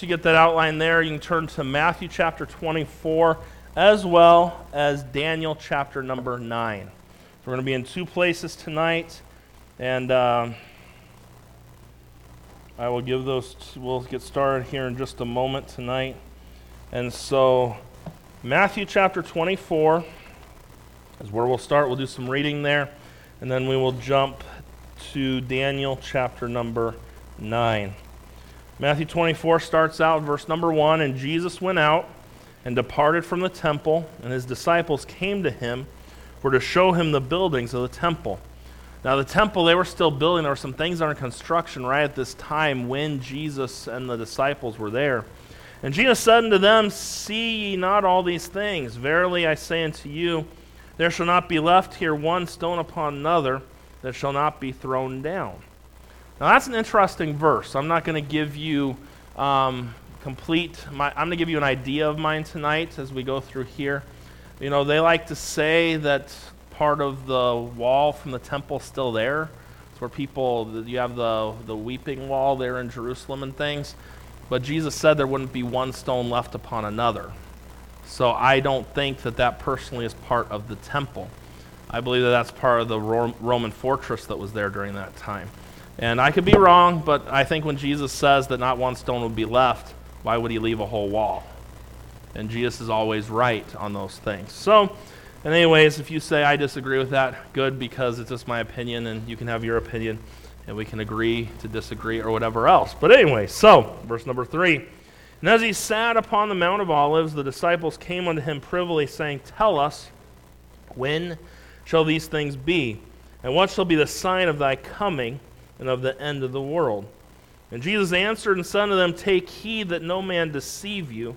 Once you get that outline there, you can turn to Matthew chapter 24 as well as Daniel chapter number 9. So we're going to be in two places tonight, and um, I will give those, we we'll get started here in just a moment tonight. And so, Matthew chapter 24 is where we'll start. We'll do some reading there, and then we will jump to Daniel chapter number 9. Matthew 24 starts out, verse number 1 And Jesus went out and departed from the temple, and his disciples came to him for to show him the buildings of the temple. Now, the temple, they were still building. There were some things under construction right at this time when Jesus and the disciples were there. And Jesus said unto them, See ye not all these things? Verily I say unto you, there shall not be left here one stone upon another that shall not be thrown down. Now, that's an interesting verse. I'm not going to give you um, complete, my, I'm going to give you an idea of mine tonight as we go through here. You know, they like to say that part of the wall from the temple is still there. It's where people, you have the, the weeping wall there in Jerusalem and things. But Jesus said there wouldn't be one stone left upon another. So I don't think that that personally is part of the temple. I believe that that's part of the Roman fortress that was there during that time. And I could be wrong, but I think when Jesus says that not one stone would be left, why would he leave a whole wall? And Jesus is always right on those things. So, and anyways, if you say I disagree with that, good, because it's just my opinion, and you can have your opinion, and we can agree to disagree or whatever else. But anyway, so, verse number three. And as he sat upon the Mount of Olives, the disciples came unto him privily, saying, Tell us, when shall these things be? And what shall be the sign of thy coming and of the end of the world? And Jesus answered and said unto them, Take heed that no man deceive you.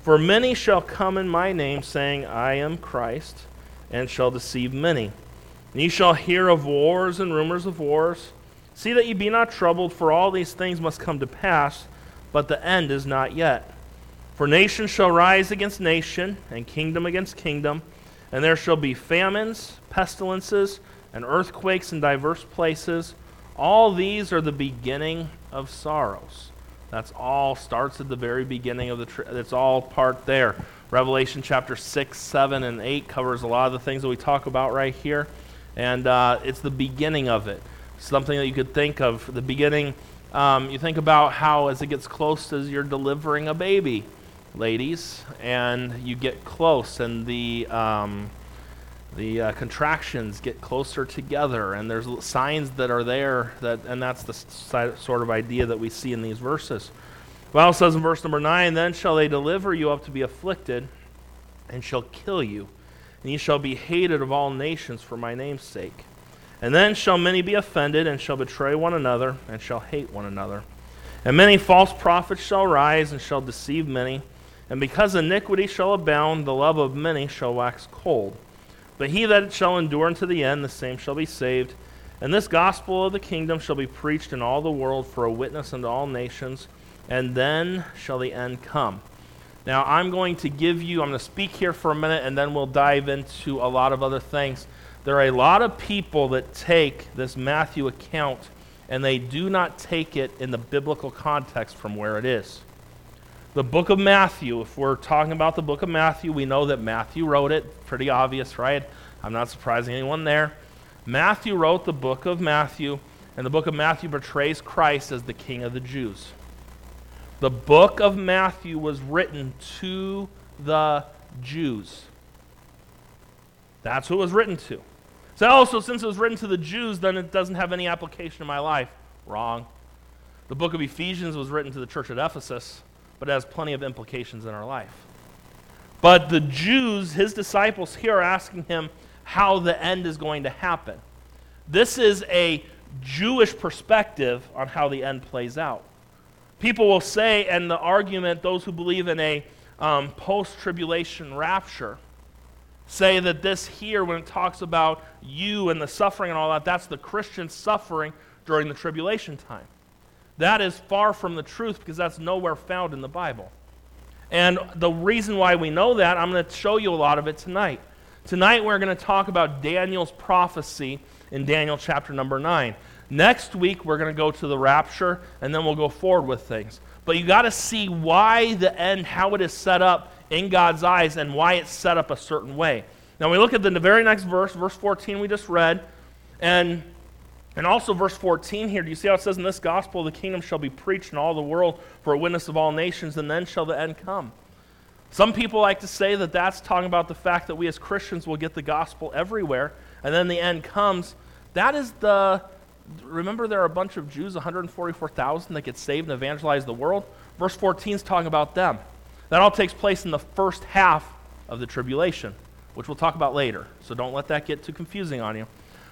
For many shall come in my name, saying, I am Christ, and shall deceive many. And ye shall hear of wars and rumors of wars. See that ye be not troubled, for all these things must come to pass, but the end is not yet. For nation shall rise against nation, and kingdom against kingdom, and there shall be famines, pestilences, and earthquakes in divers places. All these are the beginning of sorrows. That's all starts at the very beginning of the. Tri- it's all part there. Revelation chapter six, seven, and eight covers a lot of the things that we talk about right here, and uh, it's the beginning of it. Something that you could think of. The beginning. Um, you think about how as it gets close as you're delivering a baby, ladies, and you get close, and the um, the uh, contractions get closer together and there's signs that are there that and that's the sort of idea that we see in these verses. Well, says in verse number 9 then shall they deliver you up to be afflicted and shall kill you and ye shall be hated of all nations for my name's sake. And then shall many be offended and shall betray one another and shall hate one another. And many false prophets shall rise and shall deceive many. And because iniquity shall abound the love of many shall wax cold but he that shall endure unto the end, the same shall be saved. And this gospel of the kingdom shall be preached in all the world for a witness unto all nations, and then shall the end come. Now, I'm going to give you, I'm going to speak here for a minute, and then we'll dive into a lot of other things. There are a lot of people that take this Matthew account and they do not take it in the biblical context from where it is. The book of Matthew, if we're talking about the book of Matthew, we know that Matthew wrote it. Pretty obvious, right? I'm not surprising anyone there. Matthew wrote the book of Matthew, and the book of Matthew portrays Christ as the King of the Jews. The book of Matthew was written to the Jews. That's who it was written to. So, oh, also, since it was written to the Jews, then it doesn't have any application in my life. Wrong. The book of Ephesians was written to the church at Ephesus but it has plenty of implications in our life. But the Jews, his disciples here, are asking him how the end is going to happen. This is a Jewish perspective on how the end plays out. People will say, and the argument, those who believe in a um, post tribulation rapture, say that this here, when it talks about you and the suffering and all that, that's the Christian suffering during the tribulation time. That is far from the truth because that's nowhere found in the Bible. And the reason why we know that, I'm going to show you a lot of it tonight. Tonight, we're going to talk about Daniel's prophecy in Daniel chapter number 9. Next week, we're going to go to the rapture, and then we'll go forward with things. but you got to see why the end, how it is set up in God's eyes, and why it's set up a certain way. Now, we look at the very next verse, verse 14 we just read, and, and also verse 14 here. Do you see how it says, In this gospel the kingdom shall be preached in all the world for a witness of all nations, and then shall the end come? Some people like to say that that's talking about the fact that we as Christians will get the gospel everywhere, and then the end comes. That is the. Remember, there are a bunch of Jews, 144,000, that get saved and evangelize the world? Verse 14 is talking about them. That all takes place in the first half of the tribulation, which we'll talk about later. So don't let that get too confusing on you.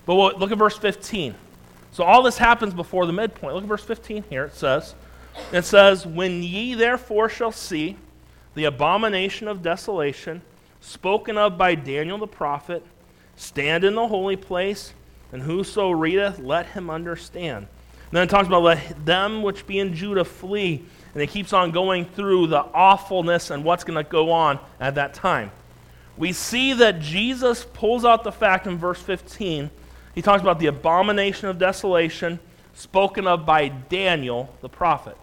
But look at verse 15. So all this happens before the midpoint. Look at verse 15 here. It says, It says, When ye therefore shall see the abomination of desolation, spoken of by Daniel the prophet, stand in the holy place, and whoso readeth, let him understand. And then it talks about let them which be in Judah flee. And it keeps on going through the awfulness and what's going to go on at that time. We see that Jesus pulls out the fact in verse 15. He talks about the abomination of desolation spoken of by Daniel the prophet.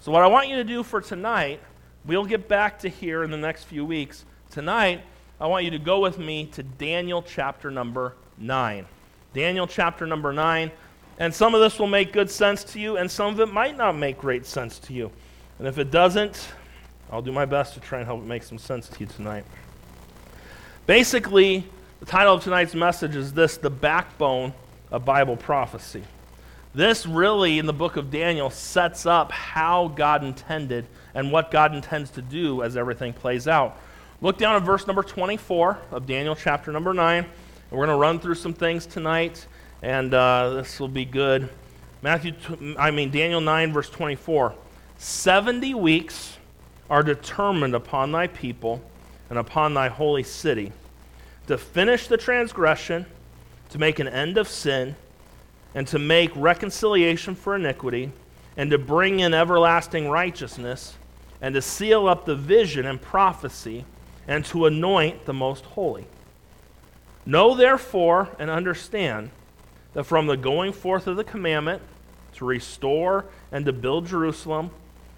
So, what I want you to do for tonight We'll get back to here in the next few weeks. Tonight, I want you to go with me to Daniel chapter number 9. Daniel chapter number 9. And some of this will make good sense to you, and some of it might not make great sense to you. And if it doesn't, I'll do my best to try and help it make some sense to you tonight. Basically, the title of tonight's message is this The Backbone of Bible Prophecy. This really, in the book of Daniel, sets up how God intended and what God intends to do as everything plays out. Look down at verse number 24 of Daniel chapter number 9. And we're going to run through some things tonight, and uh, this will be good. Matthew, I mean Daniel 9, verse 24. Seventy weeks are determined upon thy people and upon thy holy city to finish the transgression, to make an end of sin, and to make reconciliation for iniquity, and to bring in everlasting righteousness and to seal up the vision and prophecy, and to anoint the most holy. Know therefore and understand that from the going forth of the commandment to restore and to build Jerusalem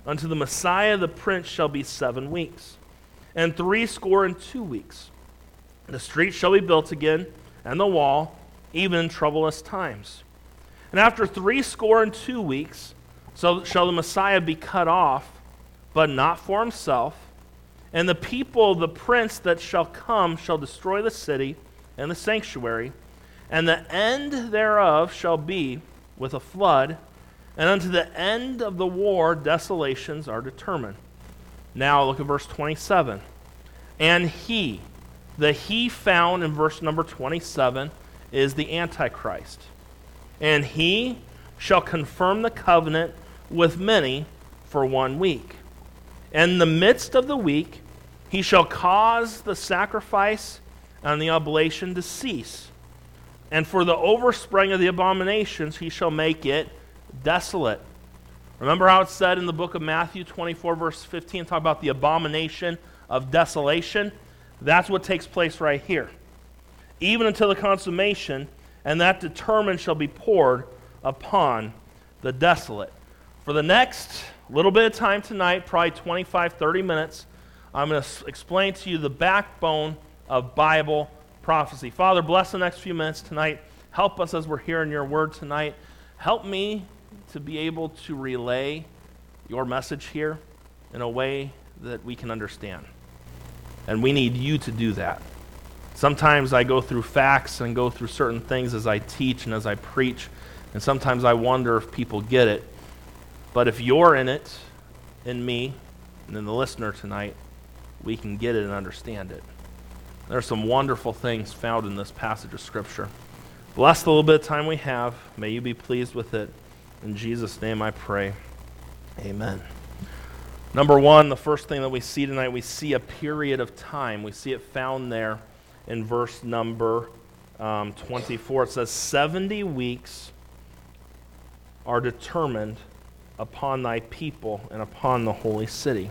unto the Messiah the Prince shall be seven weeks, and three score and two weeks. The street shall be built again, and the wall, even in troublous times. And after three score and two weeks, so shall the Messiah be cut off but not for himself. And the people, the prince that shall come, shall destroy the city and the sanctuary, and the end thereof shall be with a flood, and unto the end of the war desolations are determined. Now look at verse 27. And he, the he found in verse number 27, is the Antichrist. And he shall confirm the covenant with many for one week. In the midst of the week, he shall cause the sacrifice and the oblation to cease. And for the overspring of the abominations, he shall make it desolate. Remember how it said in the book of Matthew 24, verse 15, talk about the abomination of desolation? That's what takes place right here. Even until the consummation, and that determined shall be poured upon the desolate. For the next little bit of time tonight, probably 25, 30 minutes. I'm going to explain to you the backbone of Bible prophecy. Father, bless the next few minutes tonight. Help us as we're hearing your word tonight. Help me to be able to relay your message here in a way that we can understand. And we need you to do that. Sometimes I go through facts and go through certain things as I teach and as I preach, and sometimes I wonder if people get it. But if you're in it, in me, and in the listener tonight, we can get it and understand it. There are some wonderful things found in this passage of Scripture. Bless the little bit of time we have. May you be pleased with it. In Jesus' name I pray. Amen. Number one, the first thing that we see tonight, we see a period of time. We see it found there in verse number um, 24. It says, 70 weeks are determined upon thy people and upon the holy city.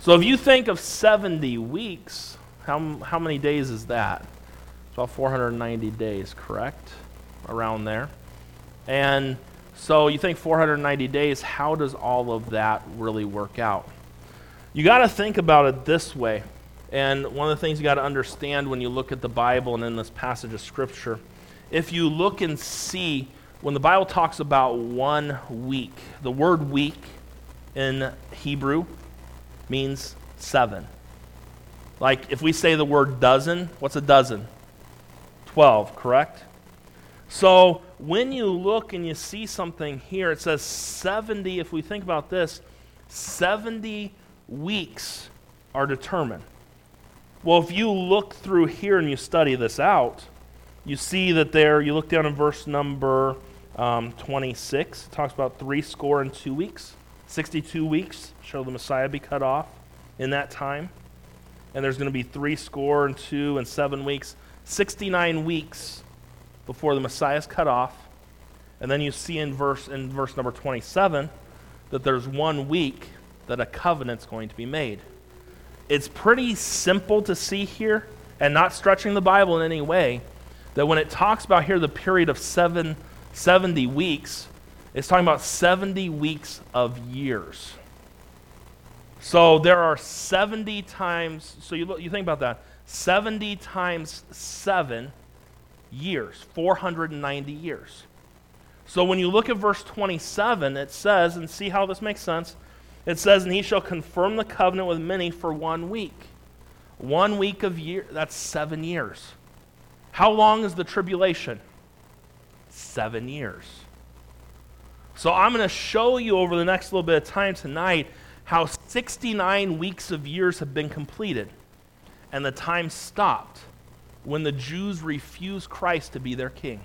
So if you think of 70 weeks, how, how many days is that? It's about 490 days, correct? Around there. And So you think 490 days, how does all of that really work out? You got to think about it this way. And one of the things you got to understand when you look at the Bible and in this passage of Scripture, if you look and see when the Bible talks about one week, the word week in Hebrew means seven. Like if we say the word dozen, what's a dozen? 12, correct? So when you look and you see something here, it says 70, if we think about this, 70 weeks are determined. Well, if you look through here and you study this out, you see that there, you look down in verse number um, 26, it talks about three score and two weeks. 62 weeks shall the Messiah be cut off in that time. And there's going to be three score and two and seven weeks. 69 weeks before the Messiah is cut off. And then you see in verse, in verse number 27 that there's one week that a covenant's going to be made. It's pretty simple to see here, and not stretching the Bible in any way, that when it talks about here the period of seven, 70 weeks, it's talking about 70 weeks of years. So there are 70 times, so you, you think about that 70 times 7 years, 490 years. So when you look at verse 27, it says, and see how this makes sense, it says, And he shall confirm the covenant with many for one week. One week of year, that's seven years. How long is the tribulation? Seven years. So I'm going to show you over the next little bit of time tonight how 69 weeks of years have been completed and the time stopped when the Jews refuse Christ to be their king.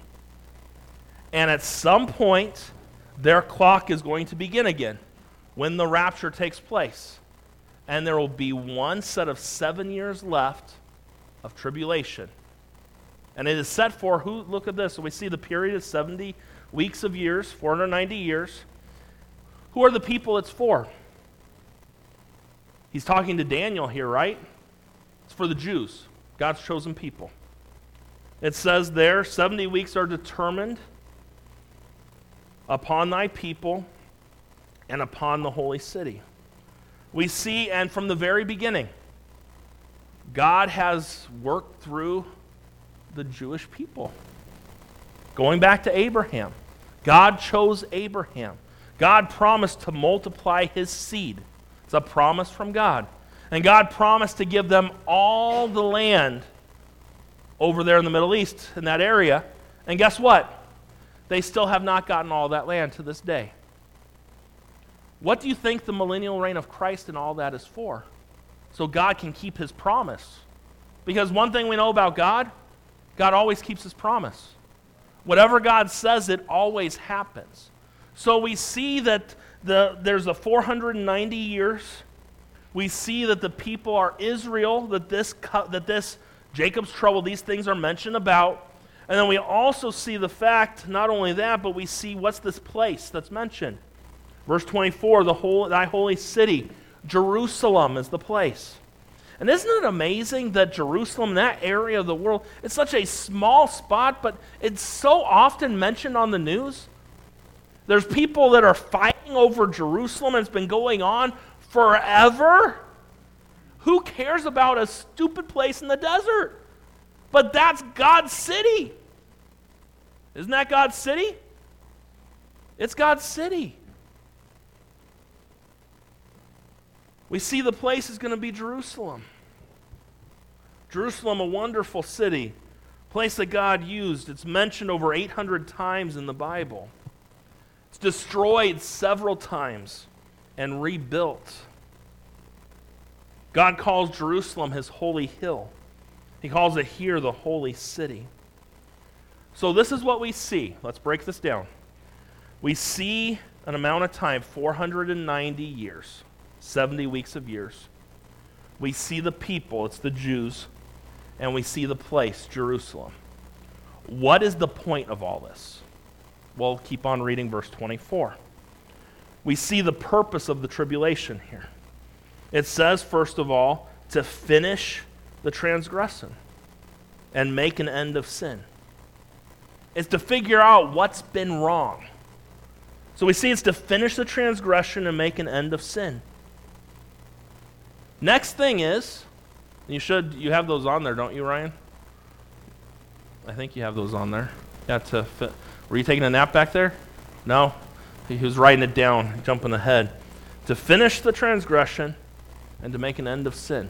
And at some point, their clock is going to begin again when the rapture takes place. And there will be one set of seven years left of tribulation. And it is set for who? Look at this. So we see the period of 70 weeks of years, 490 years. Who are the people it's for? He's talking to Daniel here, right? It's for the Jews, God's chosen people. It says there 70 weeks are determined upon thy people and upon the holy city. We see, and from the very beginning, God has worked through the Jewish people. Going back to Abraham, God chose Abraham. God promised to multiply his seed. It's a promise from God. And God promised to give them all the land over there in the Middle East, in that area. And guess what? They still have not gotten all that land to this day. What do you think the millennial reign of Christ and all that is for? So God can keep his promise. Because one thing we know about God, God always keeps his promise. Whatever God says, it always happens. So we see that the, there's a 490 years. We see that the people are Israel, that this, that this Jacob's trouble, these things are mentioned about. And then we also see the fact, not only that, but we see what's this place that's mentioned. Verse 24, the whole, thy holy city, Jerusalem is the place. And isn't it amazing that Jerusalem, that area of the world, it's such a small spot, but it's so often mentioned on the news? There's people that are fighting over Jerusalem, and it's been going on forever. Who cares about a stupid place in the desert? But that's God's city. Isn't that God's city? It's God's city. We see the place is going to be Jerusalem. Jerusalem, a wonderful city, place that God used. It's mentioned over 800 times in the Bible. It's destroyed several times and rebuilt. God calls Jerusalem his holy hill. He calls it here the holy city. So, this is what we see. Let's break this down. We see an amount of time 490 years. 70 weeks of years. We see the people, it's the Jews, and we see the place, Jerusalem. What is the point of all this? Well, keep on reading verse 24. We see the purpose of the tribulation here. It says, first of all, to finish the transgression and make an end of sin. It's to figure out what's been wrong. So we see it's to finish the transgression and make an end of sin. Next thing is, you should you have those on there, don't you, Ryan? I think you have those on there. Yeah, to fit. Were you taking a nap back there? No. He was writing it down, jumping ahead. To finish the transgression and to make an end of sin.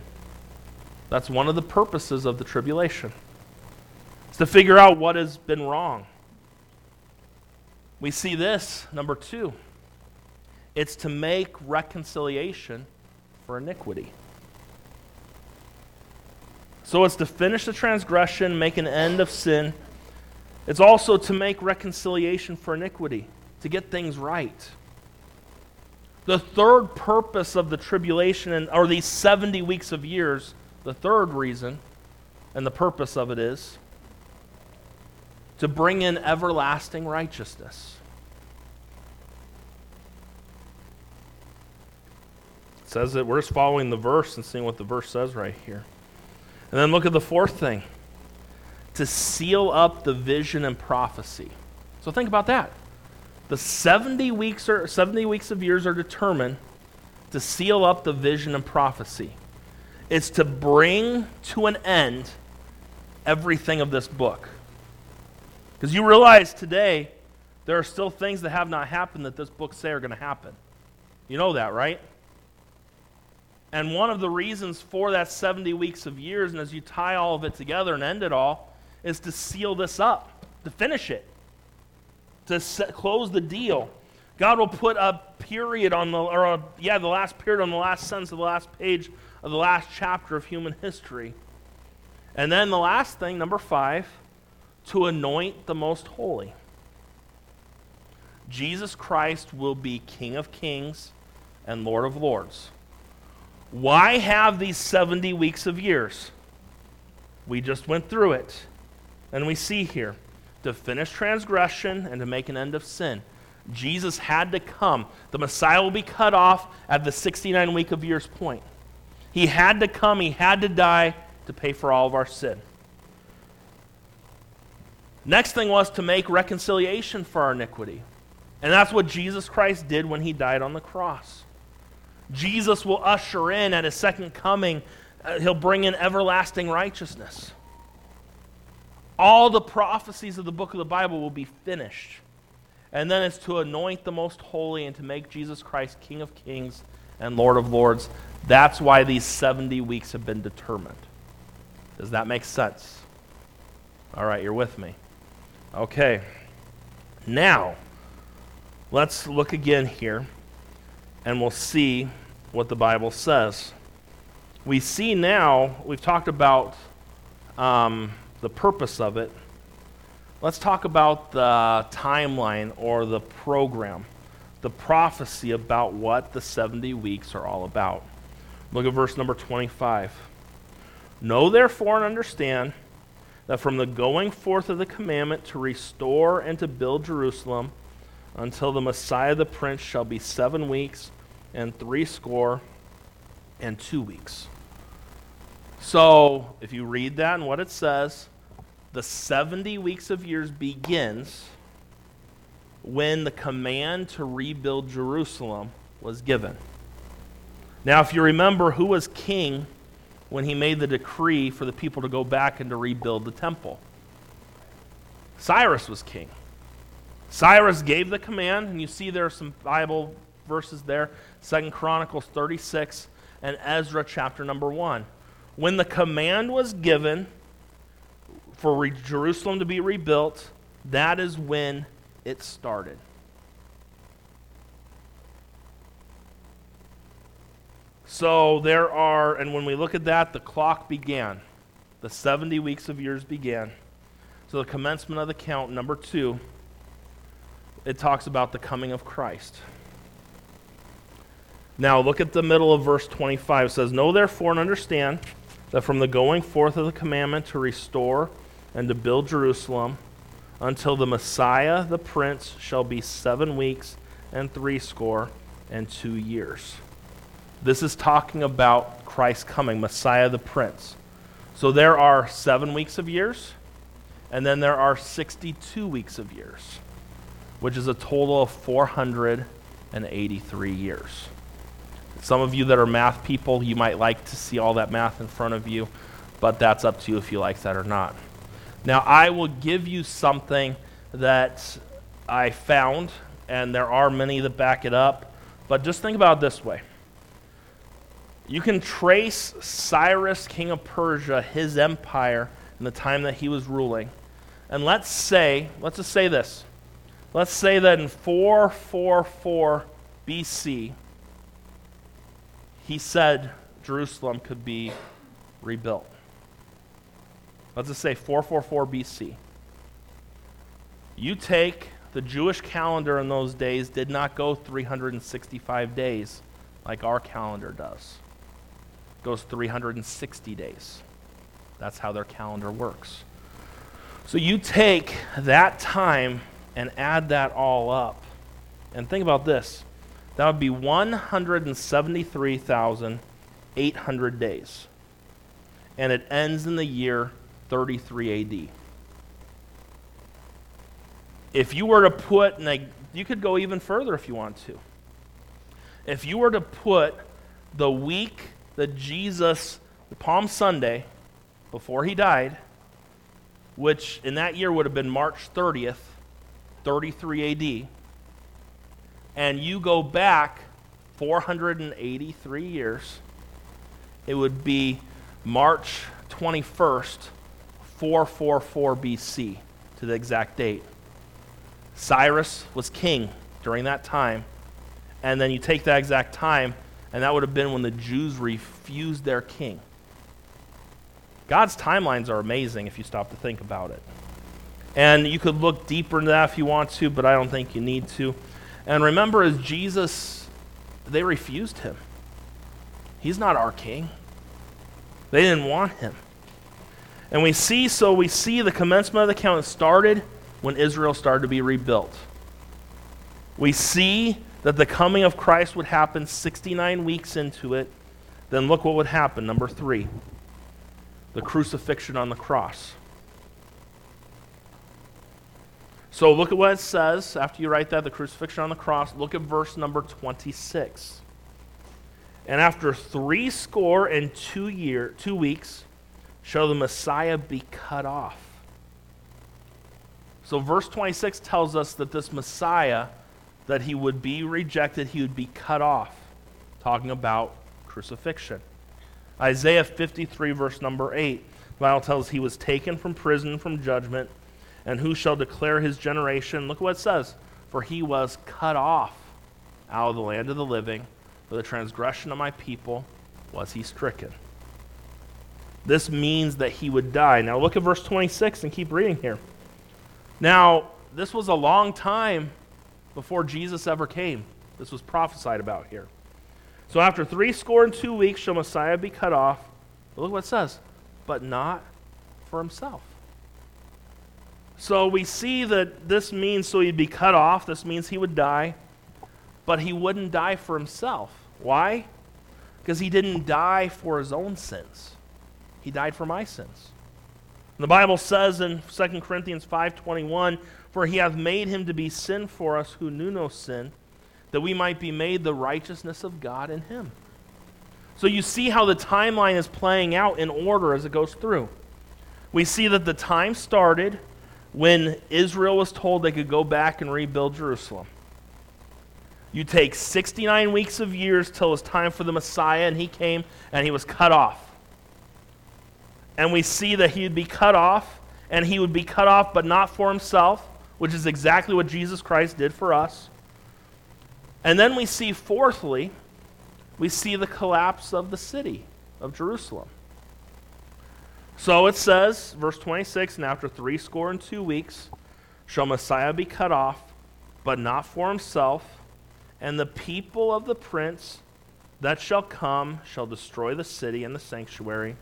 That's one of the purposes of the tribulation. It's to figure out what has been wrong. We see this, number two. It's to make reconciliation for iniquity. So it's to finish the transgression, make an end of sin. It's also to make reconciliation for iniquity, to get things right. The third purpose of the tribulation, and, or these 70 weeks of years, the third reason and the purpose of it is to bring in everlasting righteousness. It says that we're just following the verse and seeing what the verse says right here. And then look at the fourth thing to seal up the vision and prophecy. So think about that. The 70 weeks, or 70 weeks of years are determined to seal up the vision and prophecy. It's to bring to an end everything of this book. Because you realize today there are still things that have not happened that this book say are going to happen. You know that, right? And one of the reasons for that 70 weeks of years, and as you tie all of it together and end it all, is to seal this up, to finish it, to set, close the deal. God will put a period on the, or a, yeah, the last period on the last sentence of the last page of the last chapter of human history. And then the last thing, number five, to anoint the most holy. Jesus Christ will be King of kings and Lord of lords. Why have these 70 weeks of years? We just went through it. And we see here to finish transgression and to make an end of sin. Jesus had to come. The Messiah will be cut off at the 69 week of years point. He had to come, he had to die to pay for all of our sin. Next thing was to make reconciliation for our iniquity. And that's what Jesus Christ did when he died on the cross. Jesus will usher in at his second coming, uh, he'll bring in everlasting righteousness. All the prophecies of the book of the Bible will be finished. And then it's to anoint the most holy and to make Jesus Christ King of kings and Lord of lords. That's why these 70 weeks have been determined. Does that make sense? All right, you're with me. Okay. Now, let's look again here and we'll see what the Bible says. We see now, we've talked about um, the purpose of it. Let's talk about the timeline or the program, the prophecy about what the 70 weeks are all about. Look at verse number 25. Know therefore and understand that from the going forth of the commandment to restore and to build Jerusalem until the Messiah the Prince shall be seven weeks and three score and two weeks. So, if you read that and what it says, the 70 weeks of years begins when the command to rebuild Jerusalem was given. Now, if you remember who was king when he made the decree for the people to go back and to rebuild the temple, Cyrus was king. Cyrus gave the command, and you see there are some Bible verses there Second Chronicles 36 and Ezra chapter number 1. When the command was given for re- Jerusalem to be rebuilt, that is when it started. So there are, and when we look at that, the clock began. The 70 weeks of years began. So the commencement of the count, number two, it talks about the coming of Christ. Now look at the middle of verse 25. It says, Know therefore and understand that from the going forth of the commandment to restore and to build Jerusalem until the Messiah, the Prince, shall be seven weeks and threescore and two years. This is talking about Christ coming, Messiah the Prince. So there are seven weeks of years, and then there are 62 weeks of years. which is a total of 483 years. Some of you that are math people, you might like to see all that math in front of you, but that's up to you if you like that or not. Now, I will give you something that I found, and there are many that back it up, but just think about this way. You can trace Cyrus, king of Persia, his empire, in the time that he was ruling. And let's say, let's just say this. Let's say that in 444 BC, he said Jerusalem could be rebuilt. Let's just say 444 BC. You take the Jewish calendar in those days did not go 365 days like our calendar does. It goes 360 days. That's how their calendar works. So you take that time and add that all up. And think about this. That would be 173,800 days. And it ends in the year 33 AD. If you were to put, and you could go even further if you want to. If you were to put the week that Jesus, the Palm Sunday, before he died, which in that year would have been March 30th, 33 AD, and you go back 483 years, it would be March 21st, 444 BC to the exact date. Cyrus was king during that time. And then you take that exact time, and that would have been when the Jews refused their king. God's timelines are amazing if you stop to think about it. And you could look deeper into that if you want to, but I don't think you need to. And remember, as Jesus, they refused him. He's not our king. They didn't want him. And we see, so we see the commencement of the count started when Israel started to be rebuilt. We see that the coming of Christ would happen 69 weeks into it. Then look what would happen. Number three, the crucifixion on the cross. So look at what it says after you write that, the crucifixion on the cross. Look at verse number 26. And after three score and two year, two weeks, shall the Messiah be cut off. So, verse 26 tells us that this Messiah, that he would be rejected, he would be cut off, talking about crucifixion. Isaiah 53, verse number 8, the Bible tells he was taken from prison, from judgment, and who shall declare his generation? Look what it says. For he was cut off out of the land of the living, for the transgression of my people was he stricken. This means that he would die. Now look at verse 26 and keep reading here. Now, this was a long time before Jesus ever came. This was prophesied about here. So after three score and two weeks shall Messiah be cut off. Look what it says. But not for himself. So we see that this means so he'd be cut off. This means he would die. But he wouldn't die for himself. Why? Because he didn't die for his own sins. He died for my sins. The Bible says in 2 Corinthians 5:21, "For he hath made him to be sin for us who knew no sin, that we might be made the righteousness of God in him." So you see how the timeline is playing out in order as it goes through. We see that the time started when Israel was told they could go back and rebuild Jerusalem. You take 69 weeks of years till it was time for the Messiah, and he came and he was cut off and we see that he would be cut off, and he would be cut off, but not for himself, which is exactly what Jesus Christ did for us. And then we see, fourthly, we see the collapse of the city of Jerusalem. So it says, verse 26, and after three score and two weeks shall Messiah be cut off, but not for himself, and the people of the prince that shall come shall destroy the city and the sanctuary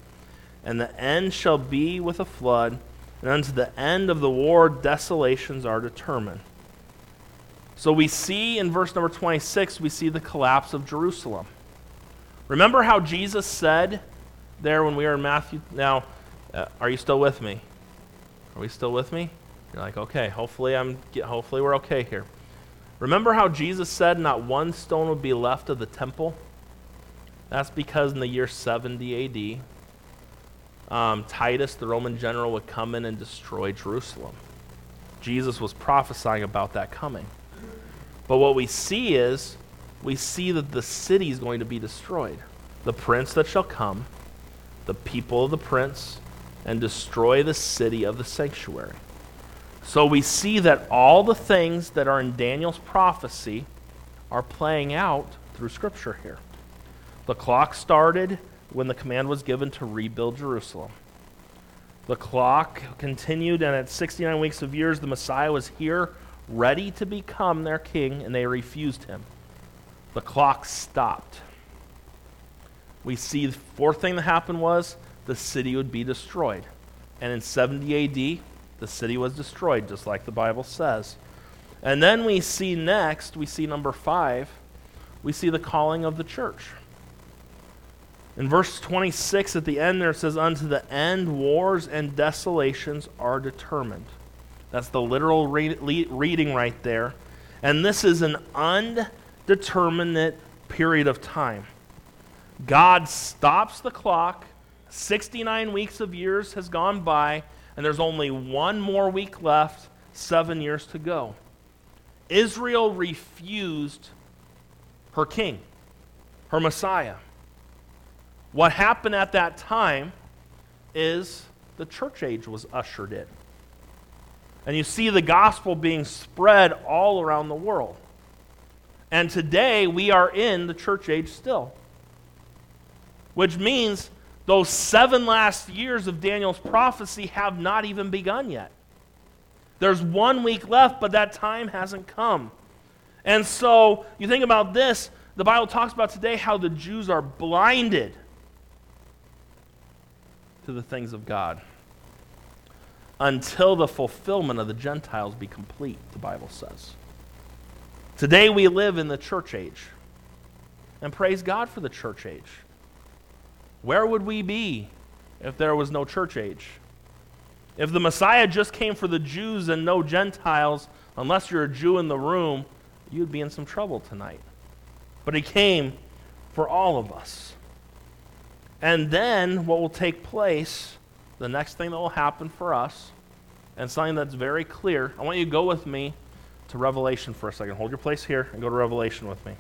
and the end shall be with a flood, and unto the end of the war desolations are determined. So we see in verse number 26, we see the collapse of Jerusalem. Remember how Jesus said there when we were in Matthew? Now, uh, are you still with me? Are we still with me? You're like, okay, hopefully I'm hopefully we're okay here. Remember how Jesus said not one stone would be left of the temple? That's because in the year 70 AD, um, Titus, the Roman general, would come in and destroy Jerusalem. Jesus was prophesying about that coming. But what we see is, we see that the city is going to be destroyed. The prince that shall come, the people of the prince, and destroy the city of the sanctuary. So we see that all the things that are in Daniel's prophecy are playing out through Scripture here. The clock started when the command was given to rebuild Jerusalem. The clock continued, and at 69 weeks of years, the Messiah was here, ready to become their king, and they refused him. The clock stopped. We see the fourth thing that happened was the city would be destroyed. And in 70 AD, the city was destroyed, just like the Bible says. And then we see next, we see number five, we see the calling of the church. In verse 26 at the end there it says, Unto the end wars and desolations are determined. That's the literal re- reading right there. And this is an undeterminate period of time. God stops the clock. 69 weeks of years has gone by, and there's only one more week left, seven years to go. Israel refused her king, her Messiah. What happened at that time is the church age was ushered in. And you see the gospel being spread all around the world. And today we are in the church age still. Which means those seven last years of Daniel's prophecy have not even begun yet. There's one week left, but that time hasn't come. And so you think about this the Bible talks about today how the Jews are blinded to the things of God until the fulfillment of the Gentiles be complete, the Bible says. Today we live in the church age. And praise God for the church age. Where would we be if there was no church age? If the Messiah just came for the Jews and no Gentiles, unless you're a Jew in the room, you'd be in some trouble tonight. But he came for all of us. And then what will take place, the next thing that will happen for us, and something that's very clear, I want you to go with me to Revelation for a second. Hold your place here and go to Revelation with me.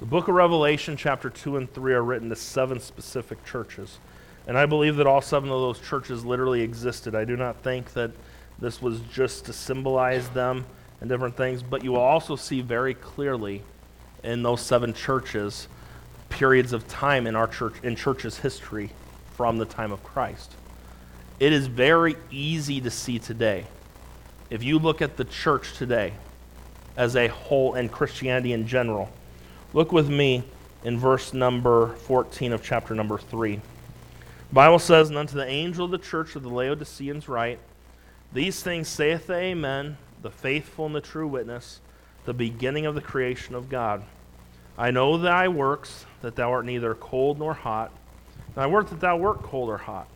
The book of Revelation, chapter 2 and 3, are written to seven specific churches. And I believe that all seven of those churches literally existed. I do not think that this was just to symbolize them and different things, but you will also see very clearly in those seven churches periods of time in our church in church's history from the time of Christ. It is very easy to see today. If you look at the church today as a whole and Christianity in general, Look with me in verse number 14 of chapter number 3. The Bible says, And unto the angel of the church of the Laodiceans write, These things saith the Amen, the faithful and the true witness, the beginning of the creation of God. I know thy works, that thou art neither cold nor hot. I work that thou wert cold or hot.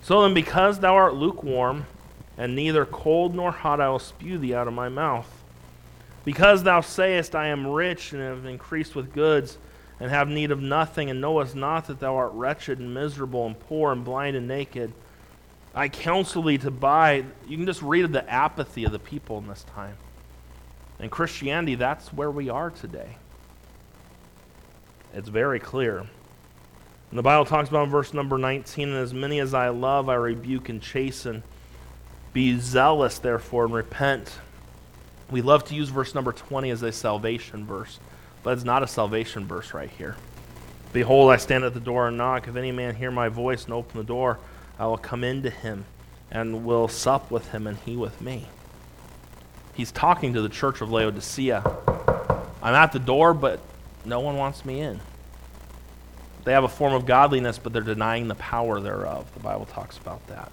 So then, because thou art lukewarm, and neither cold nor hot, I will spew thee out of my mouth. Because thou sayest, I am rich and have increased with goods, and have need of nothing, and knowest not that thou art wretched and miserable, and poor, and blind, and naked. I counsel thee to buy. You can just read the apathy of the people in this time. In Christianity, that's where we are today. It's very clear. And the Bible talks about in verse number 19, and as many as I love, I rebuke and chasten. Be zealous, therefore, and repent. We love to use verse number 20 as a salvation verse, but it's not a salvation verse right here. Behold, I stand at the door and knock. If any man hear my voice and open the door, I will come into him and will sup with him and he with me. He's talking to the church of Laodicea. I'm at the door, but no one wants me in. They have a form of godliness, but they're denying the power thereof. The Bible talks about that.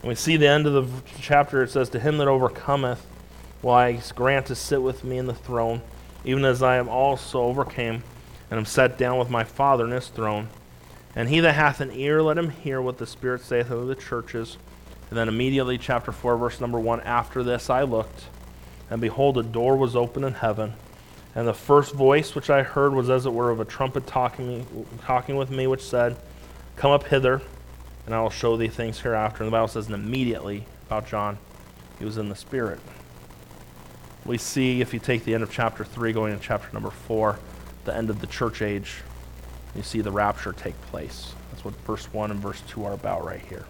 And we see the end of the chapter, it says, To him that overcometh, will I grant to sit with me in the throne, even as I am also overcame, and am set down with my Father in his throne. And he that hath an ear, let him hear what the Spirit saith unto the churches. And then immediately, chapter 4, verse number 1 After this I looked, and behold, a door was open in heaven. And the first voice which I heard was as it were of a trumpet talking, me, talking with me, which said, Come up hither, and I will show thee things hereafter. And the Bible says, and immediately, about John, he was in the Spirit. We see, if you take the end of chapter 3, going into chapter number 4, the end of the church age, you see the rapture take place. That's what verse 1 and verse 2 are about right here.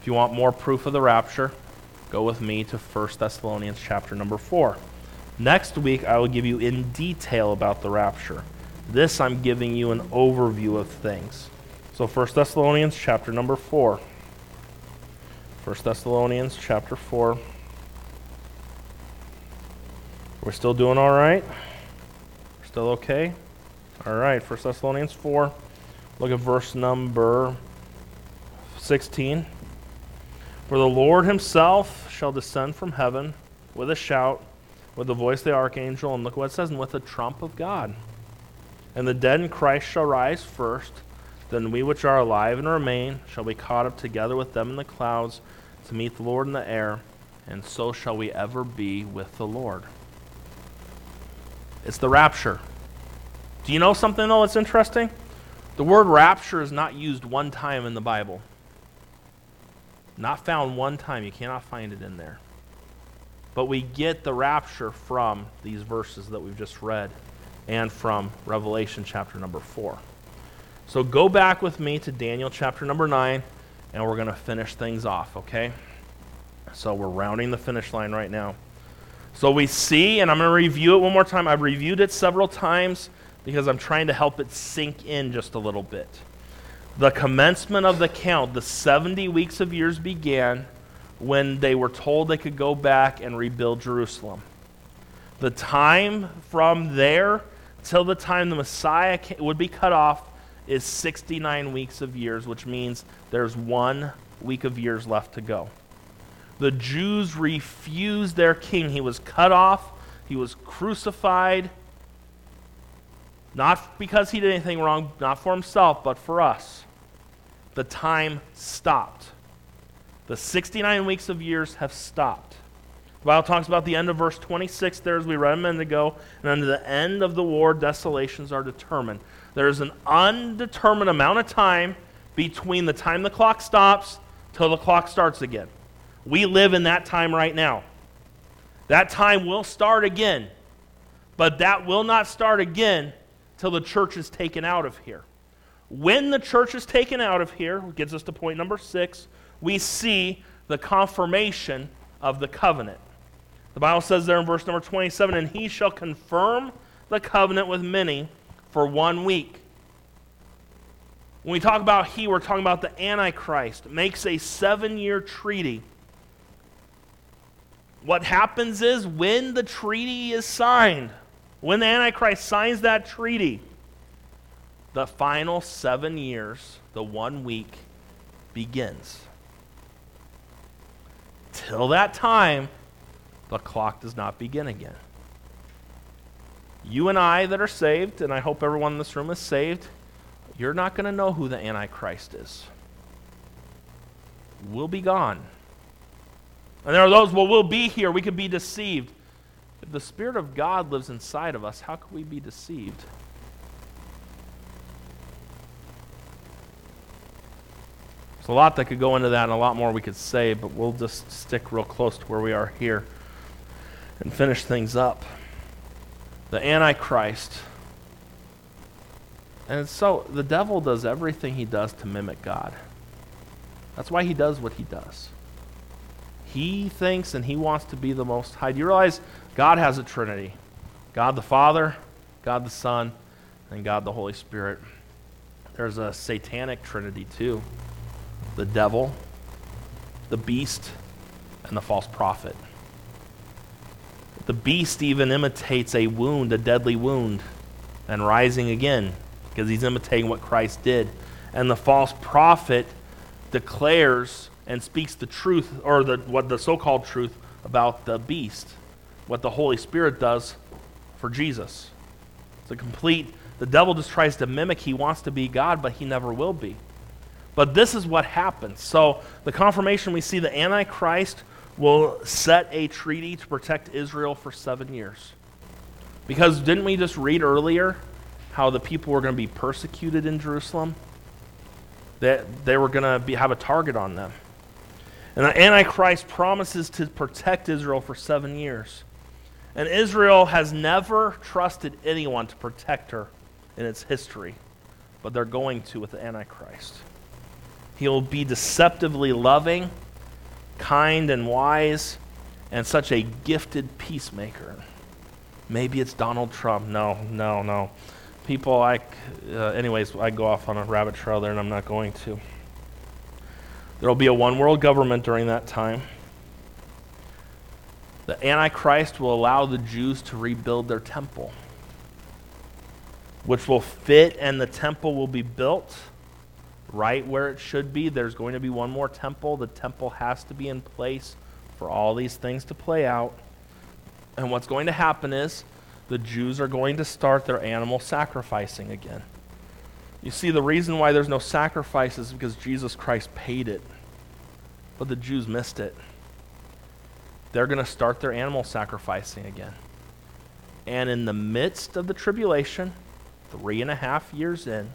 If you want more proof of the rapture, go with me to 1 Thessalonians chapter number 4. Next week, I will give you in detail about the rapture. This, I'm giving you an overview of things. So 1 Thessalonians chapter number 4. 1 Thessalonians chapter 4. We're still doing all right? We're still okay? All right, 1 Thessalonians 4. Look at verse number 16. For the Lord himself shall descend from heaven with a shout with the voice of the archangel, and look what it says, and with the trump of God. And the dead in Christ shall rise first. Then we which are alive and remain shall be caught up together with them in the clouds to meet the Lord in the air, and so shall we ever be with the Lord. It's the rapture. Do you know something, though, that's interesting? The word rapture is not used one time in the Bible. Not found one time. You cannot find it in there. But we get the rapture from these verses that we've just read and from Revelation chapter number 4. So go back with me to Daniel chapter number 9, and we're going to finish things off, okay? So we're rounding the finish line right now. So we see, and I'm going to review it one more time. I've reviewed it several times because I'm trying to help it sink in just a little bit. The commencement of the count, the 70 weeks of years began when they were told they could go back and rebuild Jerusalem. The time from there till the time the Messiah would be cut off is 69 weeks of years, which means there's one week of years left to go. The Jews refused their king. He was cut off, he was crucified, not because he did anything wrong, not for himself, but for us. The time stopped. The 69 weeks of years have stopped. The Bible talks about the end of verse 26 there, as we read a minute ago. And under the end of the war, desolations are determined. There is an undetermined amount of time between the time the clock stops till the clock starts again. We live in that time right now. That time will start again, but that will not start again till the church is taken out of here. When the church is taken out of here, gets us to point number six, we see the confirmation of the covenant. The Bible says there in verse number 27 And he shall confirm the covenant with many for one week. When we talk about he, we're talking about the Antichrist, makes a seven year treaty. What happens is when the treaty is signed, when the Antichrist signs that treaty, the final seven years, the one week, begins. Till that time, the clock does not begin again. You and I that are saved, and I hope everyone in this room is saved, you're not going to know who the Antichrist is. We'll be gone. And there are those, well, we'll be here. We could be deceived. If the Spirit of God lives inside of us, how could we be deceived? There's a lot that could go into that and a lot more we could say, but we'll just stick real close to where we are here and finish things up. The Antichrist. And so the devil does everything he does to mimic God. That's why he does what he does. He thinks and he wants to be the most high. Do you realize God has a Trinity? God the Father, God the Son, and God the Holy Spirit. There's a satanic Trinity too the devil, the beast, and the false prophet. The beast even imitates a wound, a deadly wound, and rising again because he's imitating what Christ did. And the false prophet declares and speaks the truth, or the, what the so called truth about the beast. what the Holy Spirit does for Jesus. It's a complete, the devil just tries to mimic. He wants to be God, but he never will be. But this is what happens. So, the confirmation we see the Antichrist will set a treaty to protect Israel for seven years. Because didn't we just read earlier how the people were going to be persecuted in Jerusalem? That they were going to have a target on them. And the Antichrist promises to protect Israel for seven years. And Israel has never trusted anyone to protect her in its history, but they're going to with the Antichrist. He'll be deceptively loving, kind, and wise, and such a gifted peacemaker. Maybe it's Donald Trump. No, no, no. People, like, uh, anyways, I go off on a rabbit trail there, and I'm not going to. There will be a one world government during that time. The Antichrist will allow the Jews to rebuild their temple, which will fit, and the temple will be built right where it should be. There's going to be one more temple. The temple has to be in place for all these things to play out. And what's going to happen is the Jews are going to start their animal sacrificing again. You see, the reason why there's no sacrifice is because Jesus Christ paid it. But the Jews missed it. They're going to start their animal sacrificing again. And in the midst of the tribulation, three and a half years in,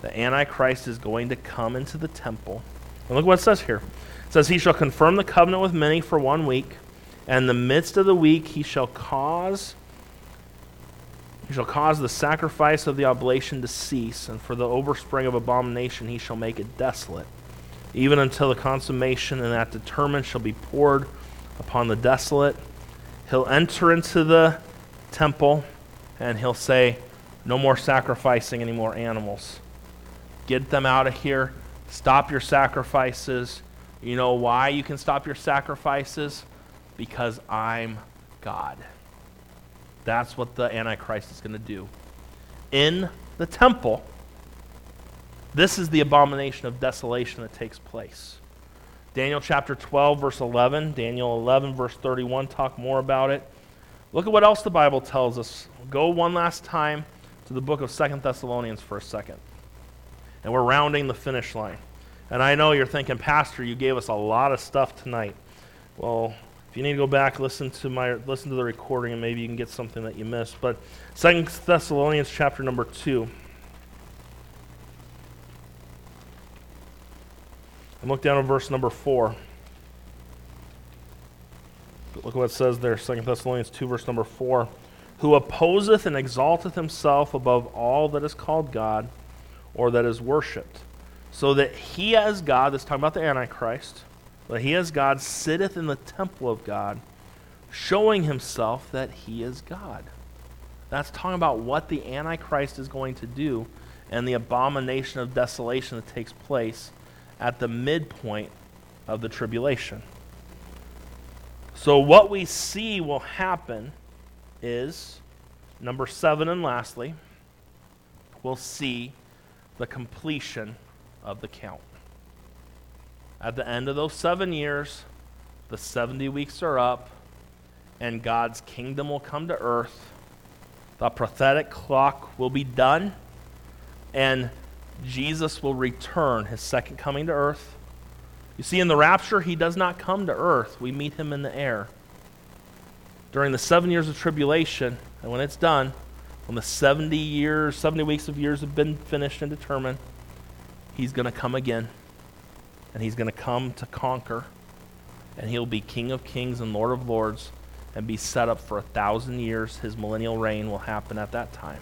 the Antichrist is going to come into the temple. And look what it says here. It says, He shall confirm the covenant with many for one week, and in the midst of the week he shall cause he shall cause the sacrifice of the oblation to cease, and for the overspring of abomination he shall make it desolate, even until the consummation, and that determined shall be poured upon the desolate. He'll enter into the temple, and he'll say, No more sacrificing any more animals. Get them out of here. Stop your sacrifices. You know why you can stop your sacrifices? Because I'm God. That's what the Antichrist is going to do. In the temple, this is the abomination of desolation that takes place. Daniel chapter 12, verse 11, Daniel 11, verse 31 talk more about it. Look at what else the Bible tells us. Go one last time to the book of Second Thessalonians for a second and we're rounding the finish line. And I know you're thinking, Pastor, you gave us a lot of stuff tonight. Well, you need to go back, listen to my listen to the recording, and maybe you can get something that you missed. But Second Thessalonians chapter number two. And look down at verse number four. Look what it says there, Second Thessalonians 2, verse number 4. Who opposeth and exalteth himself above all that is called God or that is worshipped. So that he as God, this talking about the Antichrist, that he as God sitteth in the temple of God, showing himself that he is God. That's talking about what the Antichrist is going to do and the abomination of desolation that takes place at the midpoint of the tribulation. So, what we see will happen is number seven, and lastly, we'll see the completion of the count. At the end of those seven years, the 70 weeks are up, and God's kingdom will come to earth. The prophetic clock will be done, and Jesus will return, his second coming to earth. You see, in the rapture, he does not come to earth. We meet him in the air. During the seven years of tribulation, and when it's done, when the 70 years, 70 weeks of years have been finished and determined, he's going to come again. And he's going to come to conquer. And he'll be King of kings and Lord of lords and be set up for a thousand years. His millennial reign will happen at that time.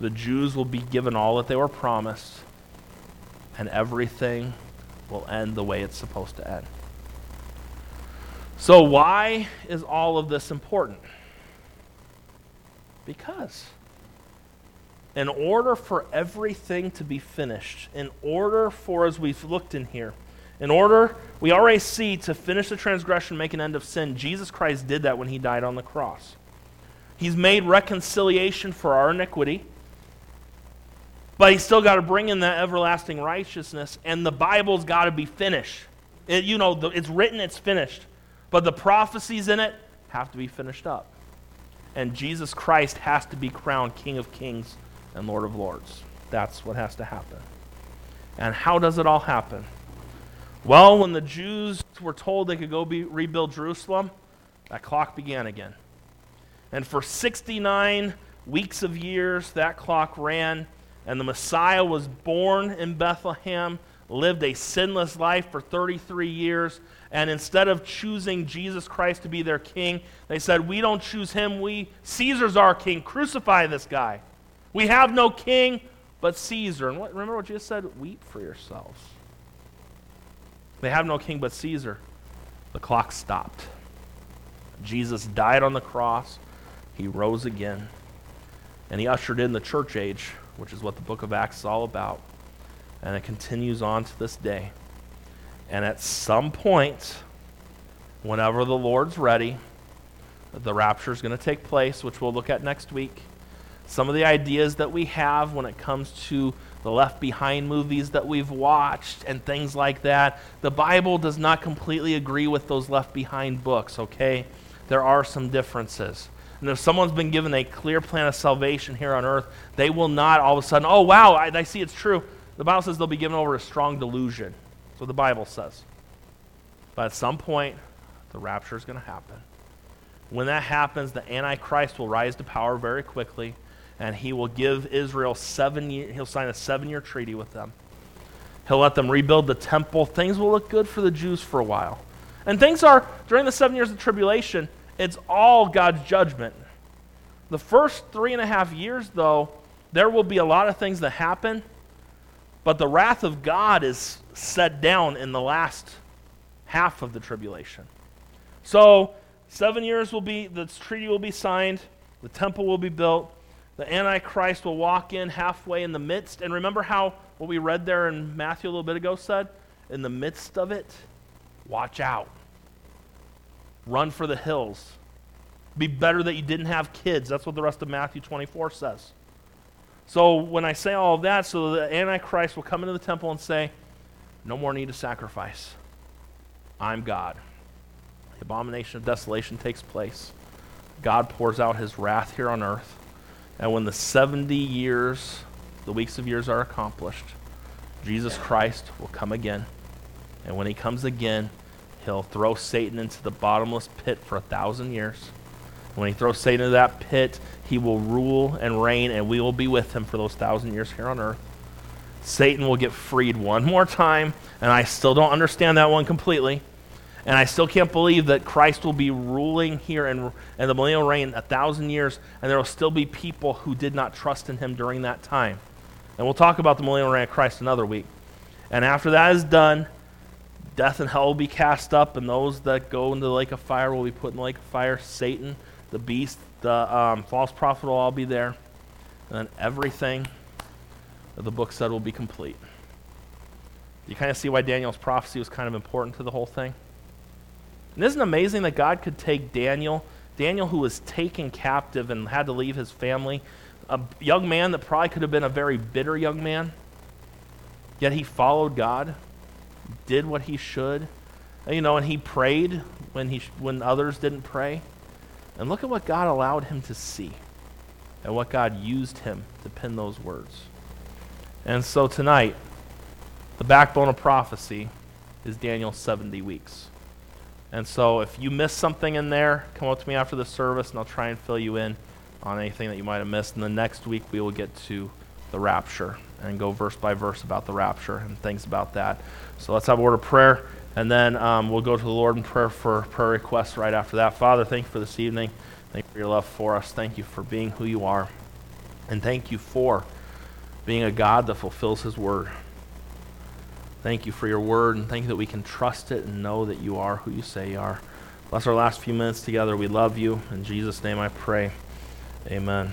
The Jews will be given all that they were promised, and everything will end the way it's supposed to end. So, why is all of this important? Because in order for everything to be finished, in order for, as we've looked in here, in order, we already see to finish the transgression, make an end of sin, Jesus Christ did that when he died on the cross. He's made reconciliation for our iniquity, but he's still got to bring in that everlasting righteousness, and the Bible's got to be finished. It, you know, the, it's written, it's finished. But the prophecies in it, have to be finished up. And Jesus Christ has to be crowned King of Kings and Lord of Lords. That's what has to happen. And how does it all happen? Well, when the Jews were told they could go be, rebuild Jerusalem, that clock began again. And for 69 weeks of years, that clock ran, and the Messiah was born in Bethlehem, lived a sinless life for 33 years, and instead of choosing Jesus Christ to be their king, they said, We don't choose him, we Caesar's our king. Crucify this guy. We have no king but Caesar. And what, remember what Jesus said? Weep for yourselves. They have no king but Caesar. The clock stopped. Jesus died on the cross. He rose again. And he ushered in the church age, which is what the book of Acts is all about. And it continues on to this day. And at some point, whenever the Lord's ready, the rapture is going to take place, which we'll look at next week. Some of the ideas that we have when it comes to the Left Behind movies that we've watched and things like that, the Bible does not completely agree with those Left Behind books, okay? There are some differences. And if someone's been given a clear plan of salvation here on earth, they will not all of a sudden, oh, wow, I, I see it's true. The Bible says they'll be given over a strong delusion. That's what the Bible says. But at some point, the rapture is going to happen. When that happens, the Antichrist will rise to power very quickly, and he will give Israel seven years, he'll sign a seven year treaty with them. He'll let them rebuild the temple. Things will look good for the Jews for a while. And things are, during the seven years of tribulation, it's all God's judgment. The first three and a half years, though, there will be a lot of things that happen, but the wrath of God is set down in the last half of the tribulation. So, seven years will be, the treaty will be signed, the temple will be built, the Antichrist will walk in halfway in the midst. And remember how what we read there in Matthew a little bit ago said? In the midst of it, watch out. Run for the hills. Be better that you didn't have kids. That's what the rest of Matthew 24 says. So when I say all of that, so the Antichrist will come into the temple and say, No more need to sacrifice. I'm God. The abomination of desolation takes place. God pours out his wrath here on earth. And when the 70 years, the weeks of years are accomplished, Jesus Christ will come again. And when he comes again, He'll throw Satan into the bottomless pit for a thousand years. When he throws Satan into that pit, he will rule and reign, and we will be with him for those thousand years here on earth. Satan will get freed one more time, and I still don't understand that one completely. And I still can't believe that Christ will be ruling here in, and the millennial reign a thousand years, and there will still be people who did not trust in him during that time. And we'll talk about the millennial reign of Christ another week. And after that is done, Death and hell will be cast up, and those that go into the lake of fire will be put in the lake of fire. Satan, the beast, the um, false prophet will all be there. And then everything that the book said will be complete. You kind of see why Daniel's prophecy was kind of important to the whole thing. And isn't it amazing that God could take Daniel, Daniel who was taken captive and had to leave his family, a young man that probably could have been a very bitter young man, yet he followed God did what he should. You know, and he prayed when, he, when others didn't pray. And look at what God allowed him to see and what God used him to pen those words. And so tonight, the backbone of prophecy is Daniel's 70 weeks. And so if you missed something in there, come up to me after the service and I'll try and fill you in on anything that you might have missed. And the next week we will get to the rapture and go verse by verse about the rapture and things about that. So let's have a word of prayer, and then um, we'll go to the Lord in prayer for prayer requests right after that. Father, thank you for this evening. Thank you for your love for us. Thank you for being who you are. And thank you for being a God that fulfills his word. Thank you for your word, and thank you that we can trust it and know that you are who you say you are. Bless our last few minutes together. We love you. In Jesus' name I pray. Amen.